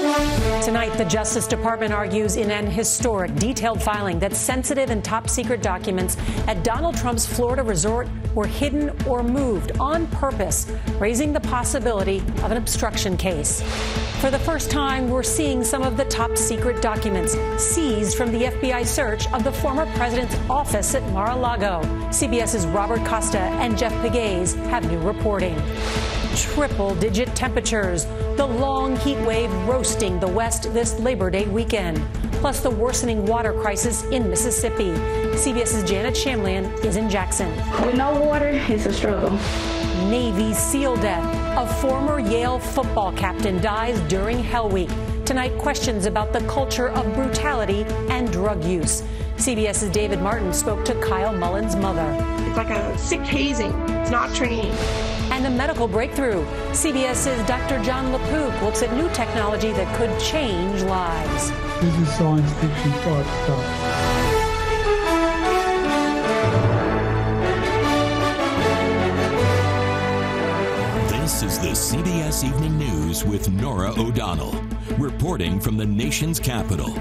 Tonight, the Justice Department argues in an historic, detailed filing that sensitive and top secret documents at Donald Trump's Florida resort were hidden or moved on purpose, raising the possibility of an obstruction case. For the first time, we're seeing some of the top secret documents seized from the FBI search of the former president's office at Mar a Lago. CBS's Robert Costa and Jeff Pegues have new reporting triple digit temperatures, the long heat wave roasting the West this Labor Day weekend, plus the worsening water crisis in Mississippi. CBS's Janet Shamlian is in Jackson. With no water, it's a struggle. Navy SEAL death. A former Yale football captain dies during Hell Week. Tonight, questions about the culture of brutality and drug use. CBS's David Martin spoke to Kyle Mullen's mother. It's like a sick hazing. It's not training and a medical breakthrough. CBS's Dr. John LaPook looks at new technology that could change lives. This is science fiction type stuff. This is the CBS Evening News with Norah O'Donnell, reporting from the nation's capital.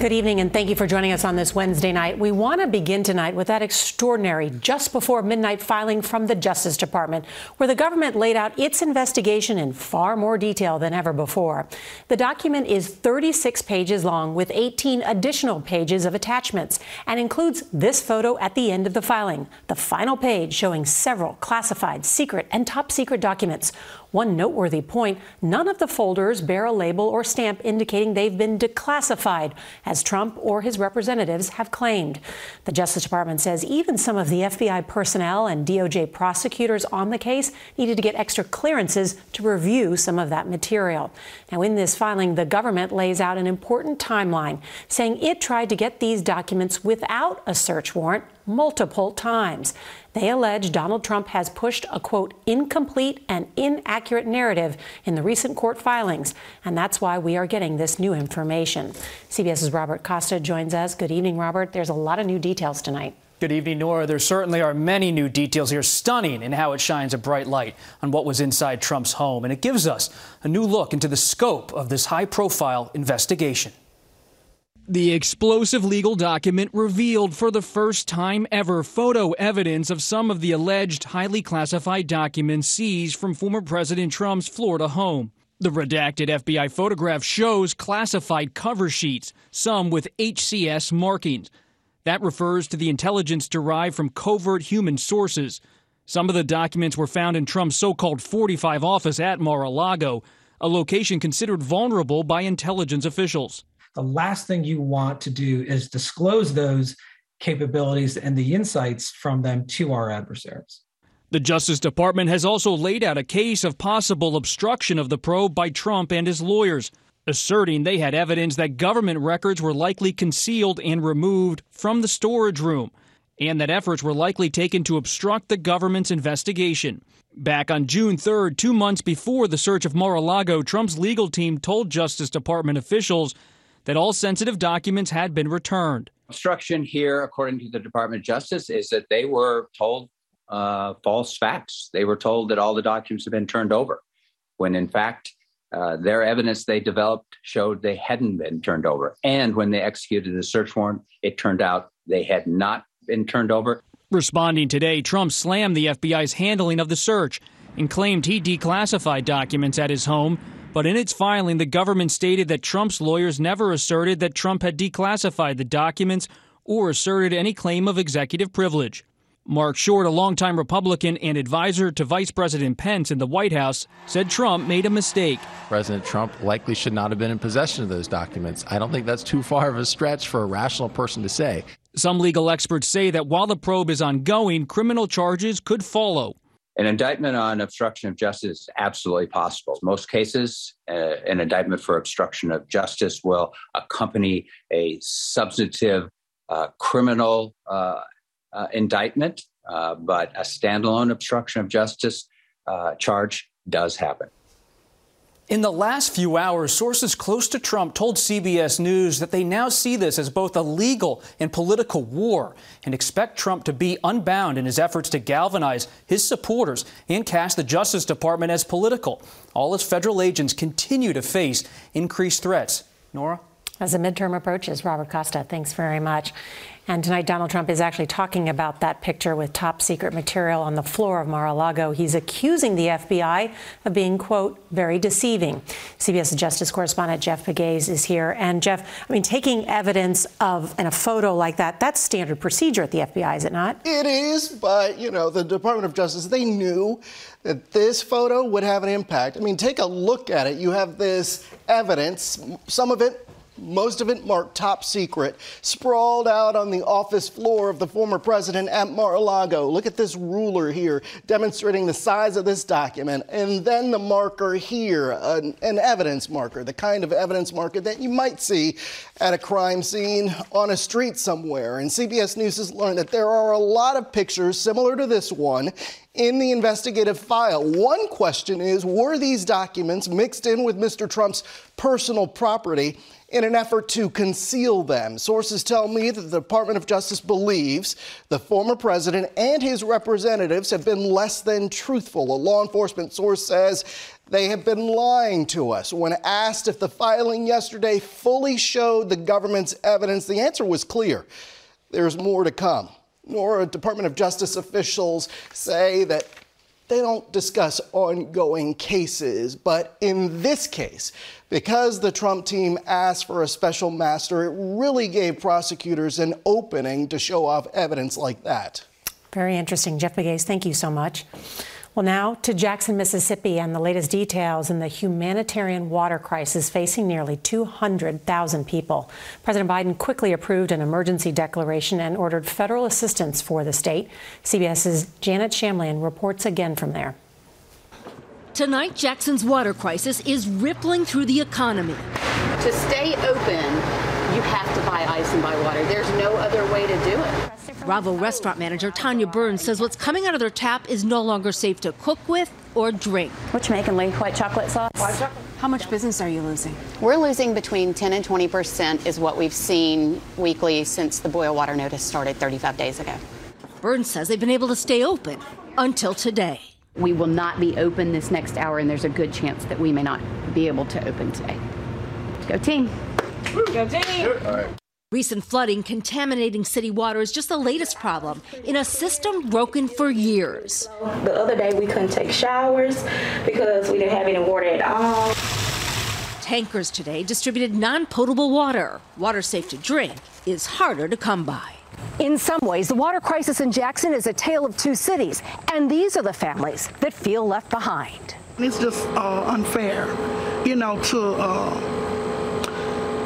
Good evening, and thank you for joining us on this Wednesday night. We want to begin tonight with that extraordinary just before midnight filing from the Justice Department, where the government laid out its investigation in far more detail than ever before. The document is 36 pages long with 18 additional pages of attachments and includes this photo at the end of the filing, the final page showing several classified, secret, and top secret documents. One noteworthy point none of the folders bear a label or stamp indicating they've been declassified, as Trump or his representatives have claimed. The Justice Department says even some of the FBI personnel and DOJ prosecutors on the case needed to get extra clearances to review some of that material. Now, in this filing, the government lays out an important timeline, saying it tried to get these documents without a search warrant multiple times. They allege Donald Trump has pushed a quote, incomplete and inaccurate narrative in the recent court filings, and that's why we are getting this new information. CBS's Robert Costa joins us. Good evening, Robert. There's a lot of new details tonight. Good evening, Norah. There certainly are many new details here, stunning in how it shines a bright light on what was inside Trump's home. And it gives us a new look into the scope of this high profile investigation. The explosive legal document revealed for the first time ever photo evidence of some of the alleged highly classified documents seized from former President Trump's Florida home. The redacted FBI photograph shows classified cover sheets, some with HCS markings. That refers to the intelligence derived from covert human sources. Some of the documents were found in Trump's so called 45 office at Mar a Lago, a location considered vulnerable by intelligence officials the last thing you want to do is disclose those capabilities and the insights from them to our adversaries. The Justice Department has also laid out a case of possible obstruction of the probe by Trump and his lawyers, asserting they had evidence that government records were likely concealed and removed from the storage room, and that efforts were likely taken to obstruct the government's investigation. Back on June 3rd, two months before the search of Mar a Lago, Trump's legal team told Justice Department officials that all sensitive documents had been returned. Obstruction here, according to the Department of Justice, is that they were told uh, false facts. They were told that all the documents had been turned over, when in fact, uh, their evidence they developed showed they hadn't been turned over. And when they executed the search warrant, it turned out they had not been turned over. Responding today, Trump slammed the FBI's handling of the search and claimed he declassified documents at his home. But in its filing, the government stated that Trump's lawyers never asserted that Trump had declassified the documents or asserted any claim of executive privilege. Marc Short, a longtime Republican and advisor to Vice President Pence in the White House, said Trump made a mistake. President Trump likely should not have been in possession of those documents. I don't think that's too far of a stretch for a rational person to say. Some legal experts say that while the probe is ongoing, criminal charges could follow. An indictment on obstruction of justice is absolutely possible. Most cases, uh, an indictment for obstruction of justice will accompany a substantive uh, criminal uh, uh indictment, uh, but a standalone obstruction of justice uh, charge does happen. In the last few hours, sources close to Trump told CBS News that they now see this as both a legal and political war and expect Trump to be unbound in his efforts to galvanize his supporters and cast the Justice Department as political. All as federal agents continue to face increased threats. Norah? As the midterm approaches, Robert Costa, thanks very much. And tonight, Donald Trump is actually talking about that picture with top secret material on the floor of Mar a Lago. He's accusing the FBI of being, quote, very deceiving. CBS Justice correspondent Jeff Pegues is here. And Jeff, I mean, taking evidence of in a photo like that, that's standard procedure at the FBI, is it not? It is, but, you know, the Department of Justice, they knew that this photo would have an impact. I mean, take a look at it. You have this evidence, some of it most of it marked top secret, sprawled out on the office floor of the former president at Mar-a-Lago. Look at this ruler here demonstrating the size of this document. And then the marker here, an, an evidence marker, the kind of evidence marker that you might see at a crime scene on a street somewhere. And CBS News has learned that there are a lot of pictures similar to this one in the investigative file. One question is were these documents mixed in with Mr. Trump's personal property? In an effort to conceal them. Sources tell me that the Department of Justice believes the former president and his representatives have been less than truthful. A law enforcement source says they have been lying to us. When asked if the filing yesterday fully showed the government's evidence, the answer was clear. There's more to come. Nor uh, Department of Justice officials say that they don't discuss ongoing cases. But in this case, because the Trump team asked for a special master, it really gave prosecutors an opening to show off evidence like that. Very interesting. Jeff Pegues, thank you so much. Well, now to Jackson, Mississippi, and the latest details in the humanitarian water crisis facing nearly 200,000 people. President Biden quickly approved an emergency declaration and ordered federal assistance for the state. CBS's Janet Shamlian reports again from there. Tonight, Jackson's water crisis is rippling through the economy. To stay open, you have to buy ice and buy water. There's no other way to do it. Bravo restaurant manager Tanya Burns says what's coming out of their tap is no longer safe to cook with or drink. What you making, Lee? White chocolate sauce? White chocolate. How much business are you losing? We're losing between 10 and 20 percent is what we've seen weekly since the boil water notice started 35 days ago. Burns says they've been able to stay open until today. We will not be open this next hour, and there's a good chance that we may not be able to open today. Go team. Go team. Recent flooding contaminating city water is just the latest problem in a system broken for years. The other day we couldn't take showers because we didn't have any water at all. Tankers today distributed non potable water. Water safe to drink is harder to come by. In some ways, the water crisis in Jackson is a tale of two cities, and these are the families that feel left behind. It's just uh, unfair, you know, to. Uh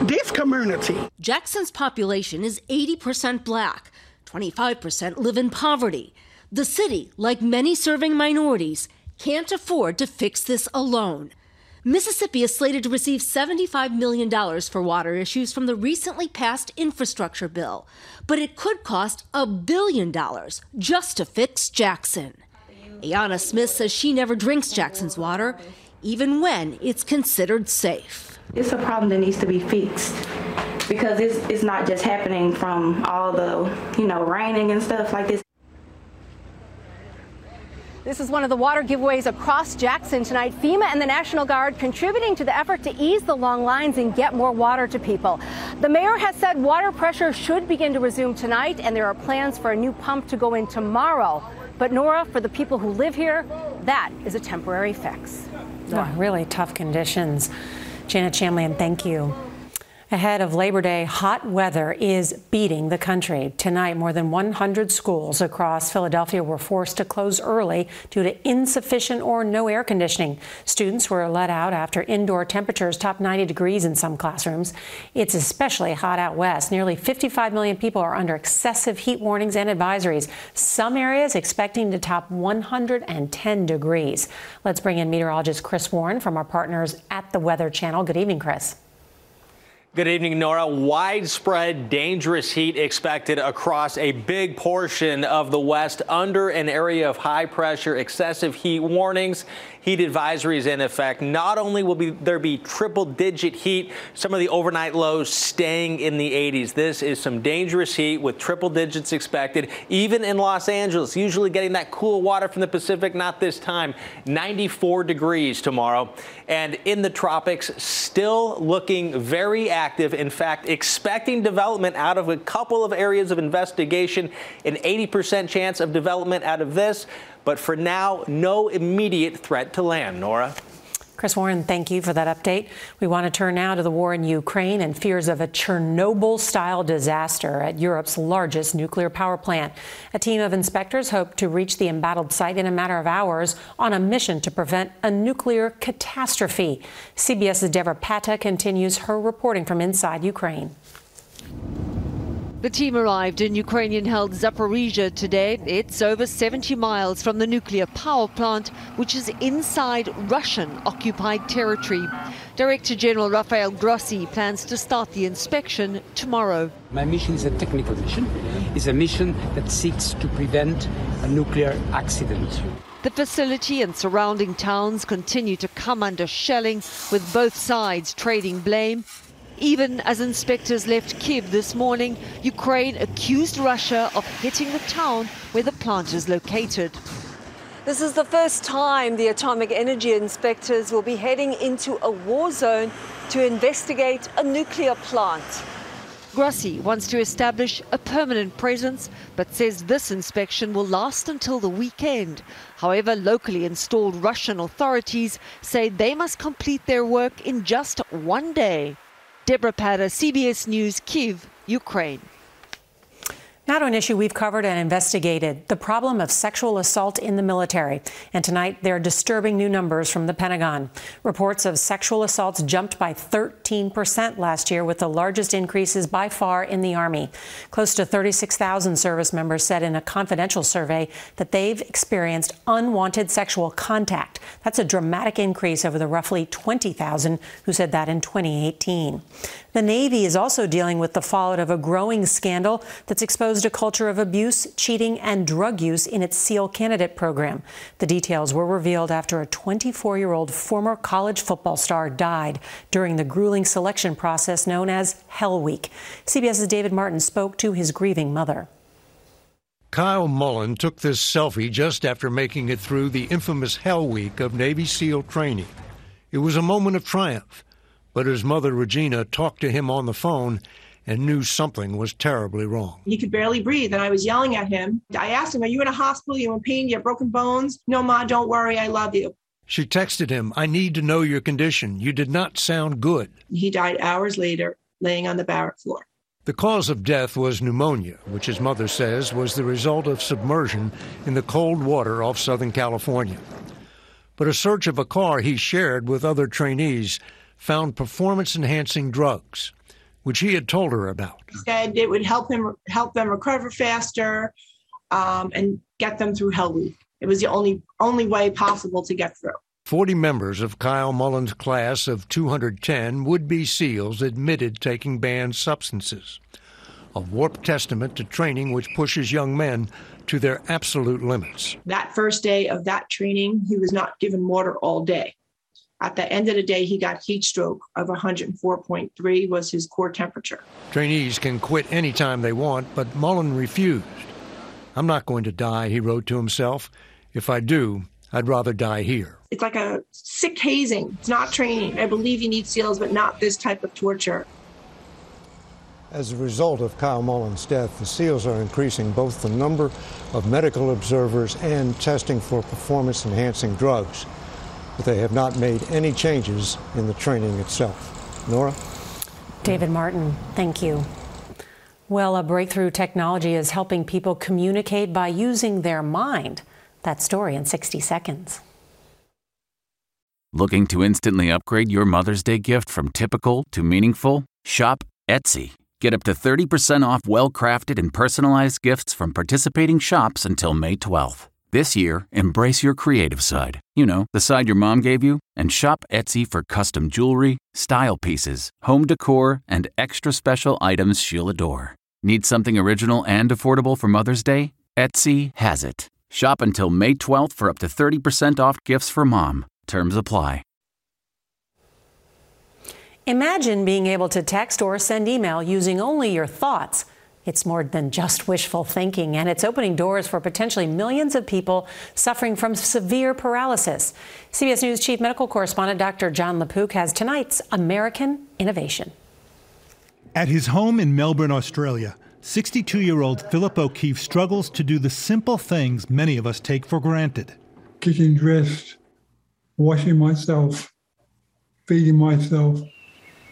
this community. Jackson's population is 80% black, 25% live in poverty. The city, like many serving minorities, can't afford to fix this alone. Mississippi is slated to receive $75 million for water issues from the recently passed infrastructure bill, but it could cost a billion dollars just to fix Jackson. Ayana Smith says she never drinks Jackson's water, even when it's considered safe. It's a problem that needs to be fixed because it's, it's not just happening from all the, you know, raining and stuff like this. This is one of the water giveaways across Jackson tonight. FEMA and the National Guard contributing to the effort to ease the long lines and get more water to people. The mayor has said water pressure should begin to resume tonight, and there are plans for a new pump to go in tomorrow. But Norah, for the people who live here, that is a temporary fix. Oh, really tough conditions. Janet Shamlian, thank you. Ahead of Labor Day, hot weather is beating the country. Tonight, more than 100 schools across Philadelphia were forced to close early due to insufficient or no air conditioning. Students were let out after indoor temperatures topped 90 degrees in some classrooms. It's especially hot out west. Nearly 55 million people are under excessive heat warnings and advisories. Some areas expecting to top 110 degrees. Let's bring in meteorologist Chris Warren from our partners at the Weather Channel. Good evening, Chris. Good evening, Norah. Widespread dangerous heat expected across a big portion of the West under an area of high pressure, excessive heat warnings heat advisories in effect. Not only will be, there be triple digit heat, some of the overnight lows staying in the 80s. This is some dangerous heat with triple digits expected, even in Los Angeles, usually getting that cool water from the Pacific, not this time. 94 degrees tomorrow. And in the tropics, still looking very active. In fact, expecting development out of a couple of areas of investigation, an 80% chance of development out of this. But for now, no immediate threat to land. Norah. Chris Warren, thank you for that update. We want to turn now to the war in Ukraine and fears of a Chernobyl style disaster at Europe's largest nuclear power plant. A team of inspectors hope to reach the embattled site in a matter of hours on a mission to prevent a nuclear catastrophe. CBS's Debora Patta continues her reporting from inside Ukraine. The team arrived in Ukrainian held Zaporizhia today. It's over 70 miles from the nuclear power plant, which is inside Russian occupied territory. Director General Rafael Grossi plans to start the inspection tomorrow. My mission is a technical mission. It's a mission that seeks to prevent a nuclear accident. The facility and surrounding towns continue to come under shelling, with both sides trading blame even as inspectors left Kiev this morning, Ukraine accused Russia of hitting the town where the plant is located. This is the first time the atomic energy inspectors will be heading into a war zone to investigate a nuclear plant. Grossi wants to establish a permanent presence, but says this inspection will last until the weekend. However, locally installed Russian authorities say they must complete their work in just one day. Debora Patta, CBS News, Kiev, Ukraine. Now to an issue we've covered and investigated the problem of sexual assault in the military. And tonight, there are disturbing new numbers from the Pentagon. Reports of sexual assaults jumped by 13% last year, with the largest increases by far in the Army. Close to 36,000 service members said in a confidential survey that they've experienced unwanted sexual contact. That's a dramatic increase over the roughly 20,000 who said that in 2018. The Navy is also dealing with the fallout of a growing scandal that's exposed a culture of abuse, cheating, and drug use in its SEAL candidate program. The details were revealed after a 24 year old former college football star died during the grueling selection process known as Hell Week. CBS's David Martin spoke to his grieving mother. Kyle Mullen took this selfie just after making it through the infamous Hell Week of Navy SEAL training. It was a moment of triumph but his mother, Regina, talked to him on the phone and knew something was terribly wrong. He could barely breathe, and I was yelling at him. I asked him, Are you in a hospital? Are you in pain? You have broken bones? No, Ma, don't worry. I love you. She texted him, I need to know your condition. You did not sound good. He died hours later, laying on the barrack floor. The cause of death was pneumonia, which his mother says was the result of submersion in the cold water off Southern California. But a search of a car he shared with other trainees found performance enhancing drugs, which he had told her about. He said it would help him help them recover faster. um, and get them through Hell Week. It was the only only way possible to get through. 40 members of Kyle Mullen's class of 210 would be SEALs admitted taking banned substances. A warped testament to training which pushes young men to their absolute limits. That first day of that training, he was not given water all day. At the end of the day, he got heat stroke of 104.3 was his core temperature. Trainees can quit any time they want, but Mullen refused. I'm not going to die, he wrote to himself. If I do, I'd rather die here. It's like a sick hazing. It's not training. I believe you need SEALs, but not this type of torture. As a result of Kyle Mullen's death, the SEALs are increasing both the number of medical observers and testing for performance enhancing drugs. But they have not made any changes in the training itself. Norah? David Martin, thank you. Well, a breakthrough technology is helping people communicate by using their mind. That story in 60 seconds. Looking to instantly upgrade your Mother's Day gift from typical to meaningful? Shop Etsy. Get up to 30% off well crafted and personalized gifts from participating shops until May 12th. This year, embrace your creative side. You know, the side your mom gave you, and shop Etsy for custom jewelry, style pieces, home decor, and extra special items she'll adore. Need something original and affordable for Mother's Day? Etsy has it. Shop until May 12th for up to 30% off gifts for mom. Terms apply. Imagine being able to text or send email using only your thoughts. It's more than just wishful thinking, and it's opening doors for potentially millions of people suffering from severe paralysis. CBS News Chief Medical Correspondent Dr. John LaPook has tonight's American Innovation. At his home in Melbourne, Australia, 62 year old Philip O'Keefe struggles to do the simple things many of us take for granted. Getting dressed, washing myself, feeding myself.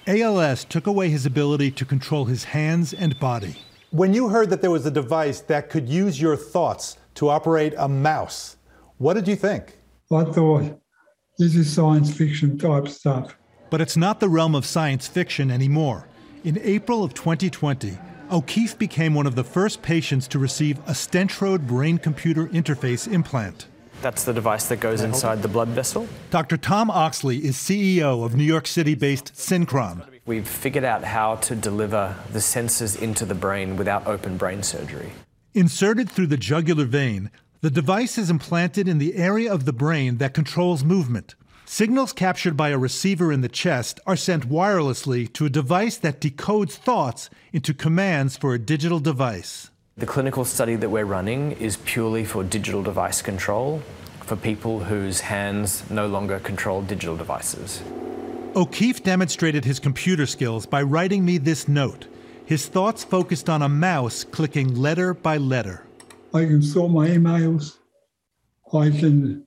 ALS took away his ability to control his hands and body. When you heard that there was a device that could use your thoughts to operate a mouse, what did you think? I thought, this is science fiction type stuff. But it's not the realm of science fiction anymore. In April of 2020, O'Keefe became one of the first patients to receive a Stentrode brain computer interface implant. That's the device that goes inside the blood vessel. Dr. Tom Oxley is CEO of New York City based Synchron. We've figured out how to deliver the sensors into the brain without open brain surgery. Inserted through the jugular vein, the device is implanted in the area of the brain that controls movement. Signals captured by a receiver in the chest are sent wirelessly to a device that decodes thoughts into commands for a digital device. The clinical study that we're running is purely for digital device control for people whose hands no longer control digital devices. O'Keefe demonstrated his computer skills by writing me this note. His thoughts focused on a mouse clicking letter by letter. I can sort my emails. I can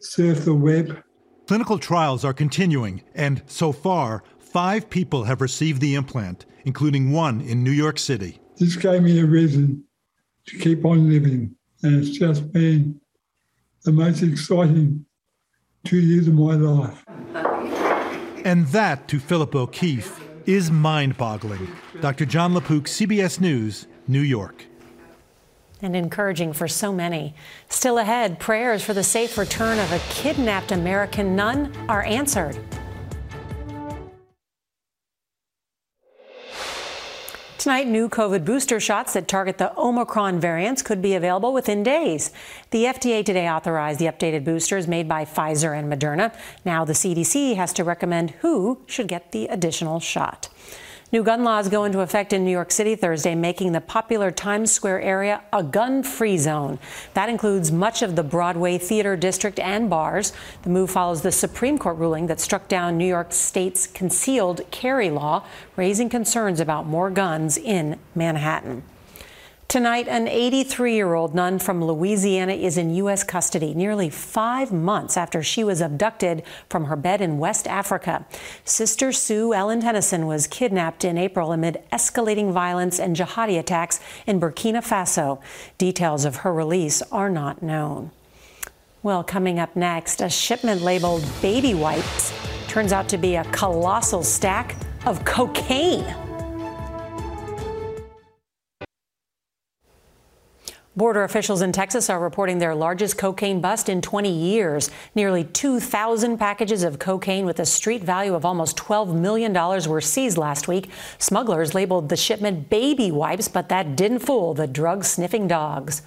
surf the web. Clinical trials are continuing, and so far, five people have received the implant, including one in New York City. This gave me a reason to keep on living, and it's just been the most exciting two years of my life. And that, to Philip O'Keefe, is mind boggling. Dr. John LaPook, CBS News, New York. And encouraging for so many. Still ahead, prayers for the safe return of a kidnapped American nun are answered. Tonight, new COVID booster shots that target the Omicron variants could be available within days. The FDA today authorized the updated boosters made by Pfizer and Moderna. Now, the CDC has to recommend who should get the additional shot. New gun laws go into effect in New York City Thursday, making the popular Times Square area a gun free zone. That includes much of the Broadway Theater District and bars. The move follows the Supreme Court ruling that struck down New York State's concealed carry law, raising concerns about more guns in Manhattan. Tonight, an 83 year old nun from Louisiana is in U.S. custody nearly five months after she was abducted from her bed in West Africa. Sister Suellen Tennyson was kidnapped in April amid escalating violence and jihadi attacks in Burkina Faso. Details of her release are not known. Well, coming up next, a shipment labeled baby wipes turns out to be a colossal stack of cocaine. Border officials in Texas are reporting their largest cocaine bust in 20 years. Nearly 2,000 packages of cocaine with a street value of almost $12 million were seized last week. Smugglers labeled the shipment baby wipes, but that didn't fool the drug sniffing dogs.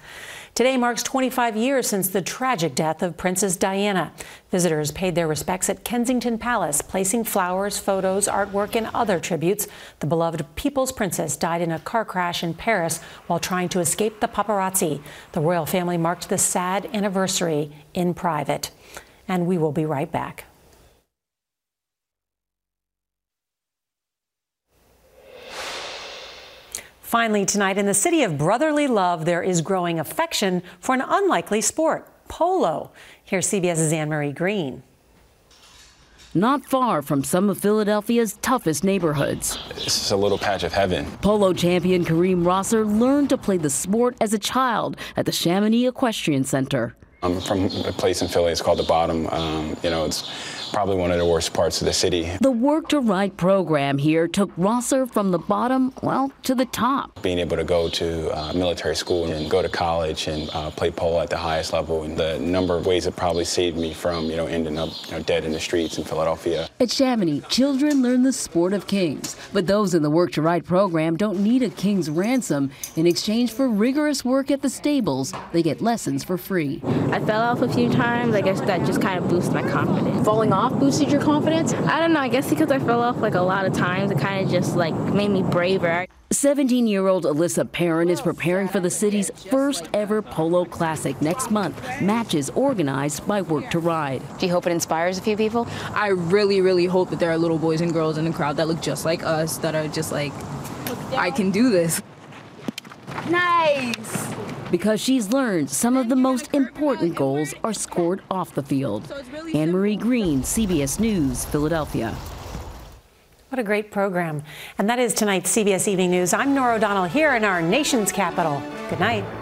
Today marks 25 years since the tragic death of Princess Diana. Visitors paid their respects at Kensington Palace, placing flowers, photos, artwork, and other tributes. The beloved People's Princess died in a car crash in Paris while trying to escape the paparazzi. The royal family marked the sad anniversary in private. And we will be right back. Finally, tonight, in the city of brotherly love, there is growing affection for an unlikely sport polo. Here's CBS's Anne Marie Green. Not far from some of Philadelphia's toughest neighborhoods. This is a little patch of heaven. Polo champion Kareem Rosser learned to play the sport as a child at the Chamounix Equestrian Center. I'm from a place in Philly. It's called the Bottom. Um, you know, it's probably one of the worst parts of the city. The Work to Ride program here took Rosser from the bottom, well, to the top. Being able to go to uh, military school and go to college and uh, play polo at the highest level, and the number of ways it probably saved me from, you know, ending up you know, dead in the streets in Philadelphia. At Chamounix, children learn the sport of kings, but those in the Work to Ride program don't need a king's ransom. In exchange for rigorous work at the stables, they get lessons for free. I fell off a few times. I guess that just kind of boosted my confidence. Falling off boosted your confidence? I don't know. I guess because I fell off like a lot of times, it kind of just like made me braver. 17 year old Alyssa Perrin is preparing for the city's first ever Polo Classic next month. Matches organized by Work to Ride. Do you hope it inspires a few people? I really, really hope that there are little boys and girls in the crowd that look just like us, that are just like, I can do this. Nice! Because she's learned some of the most important goals are scored off the field. Anne Marie Green, CBS News, Philadelphia. What a great program. And that is tonight's CBS Evening News. I'm Norah O'Donnell here in our nation's capital. Good night.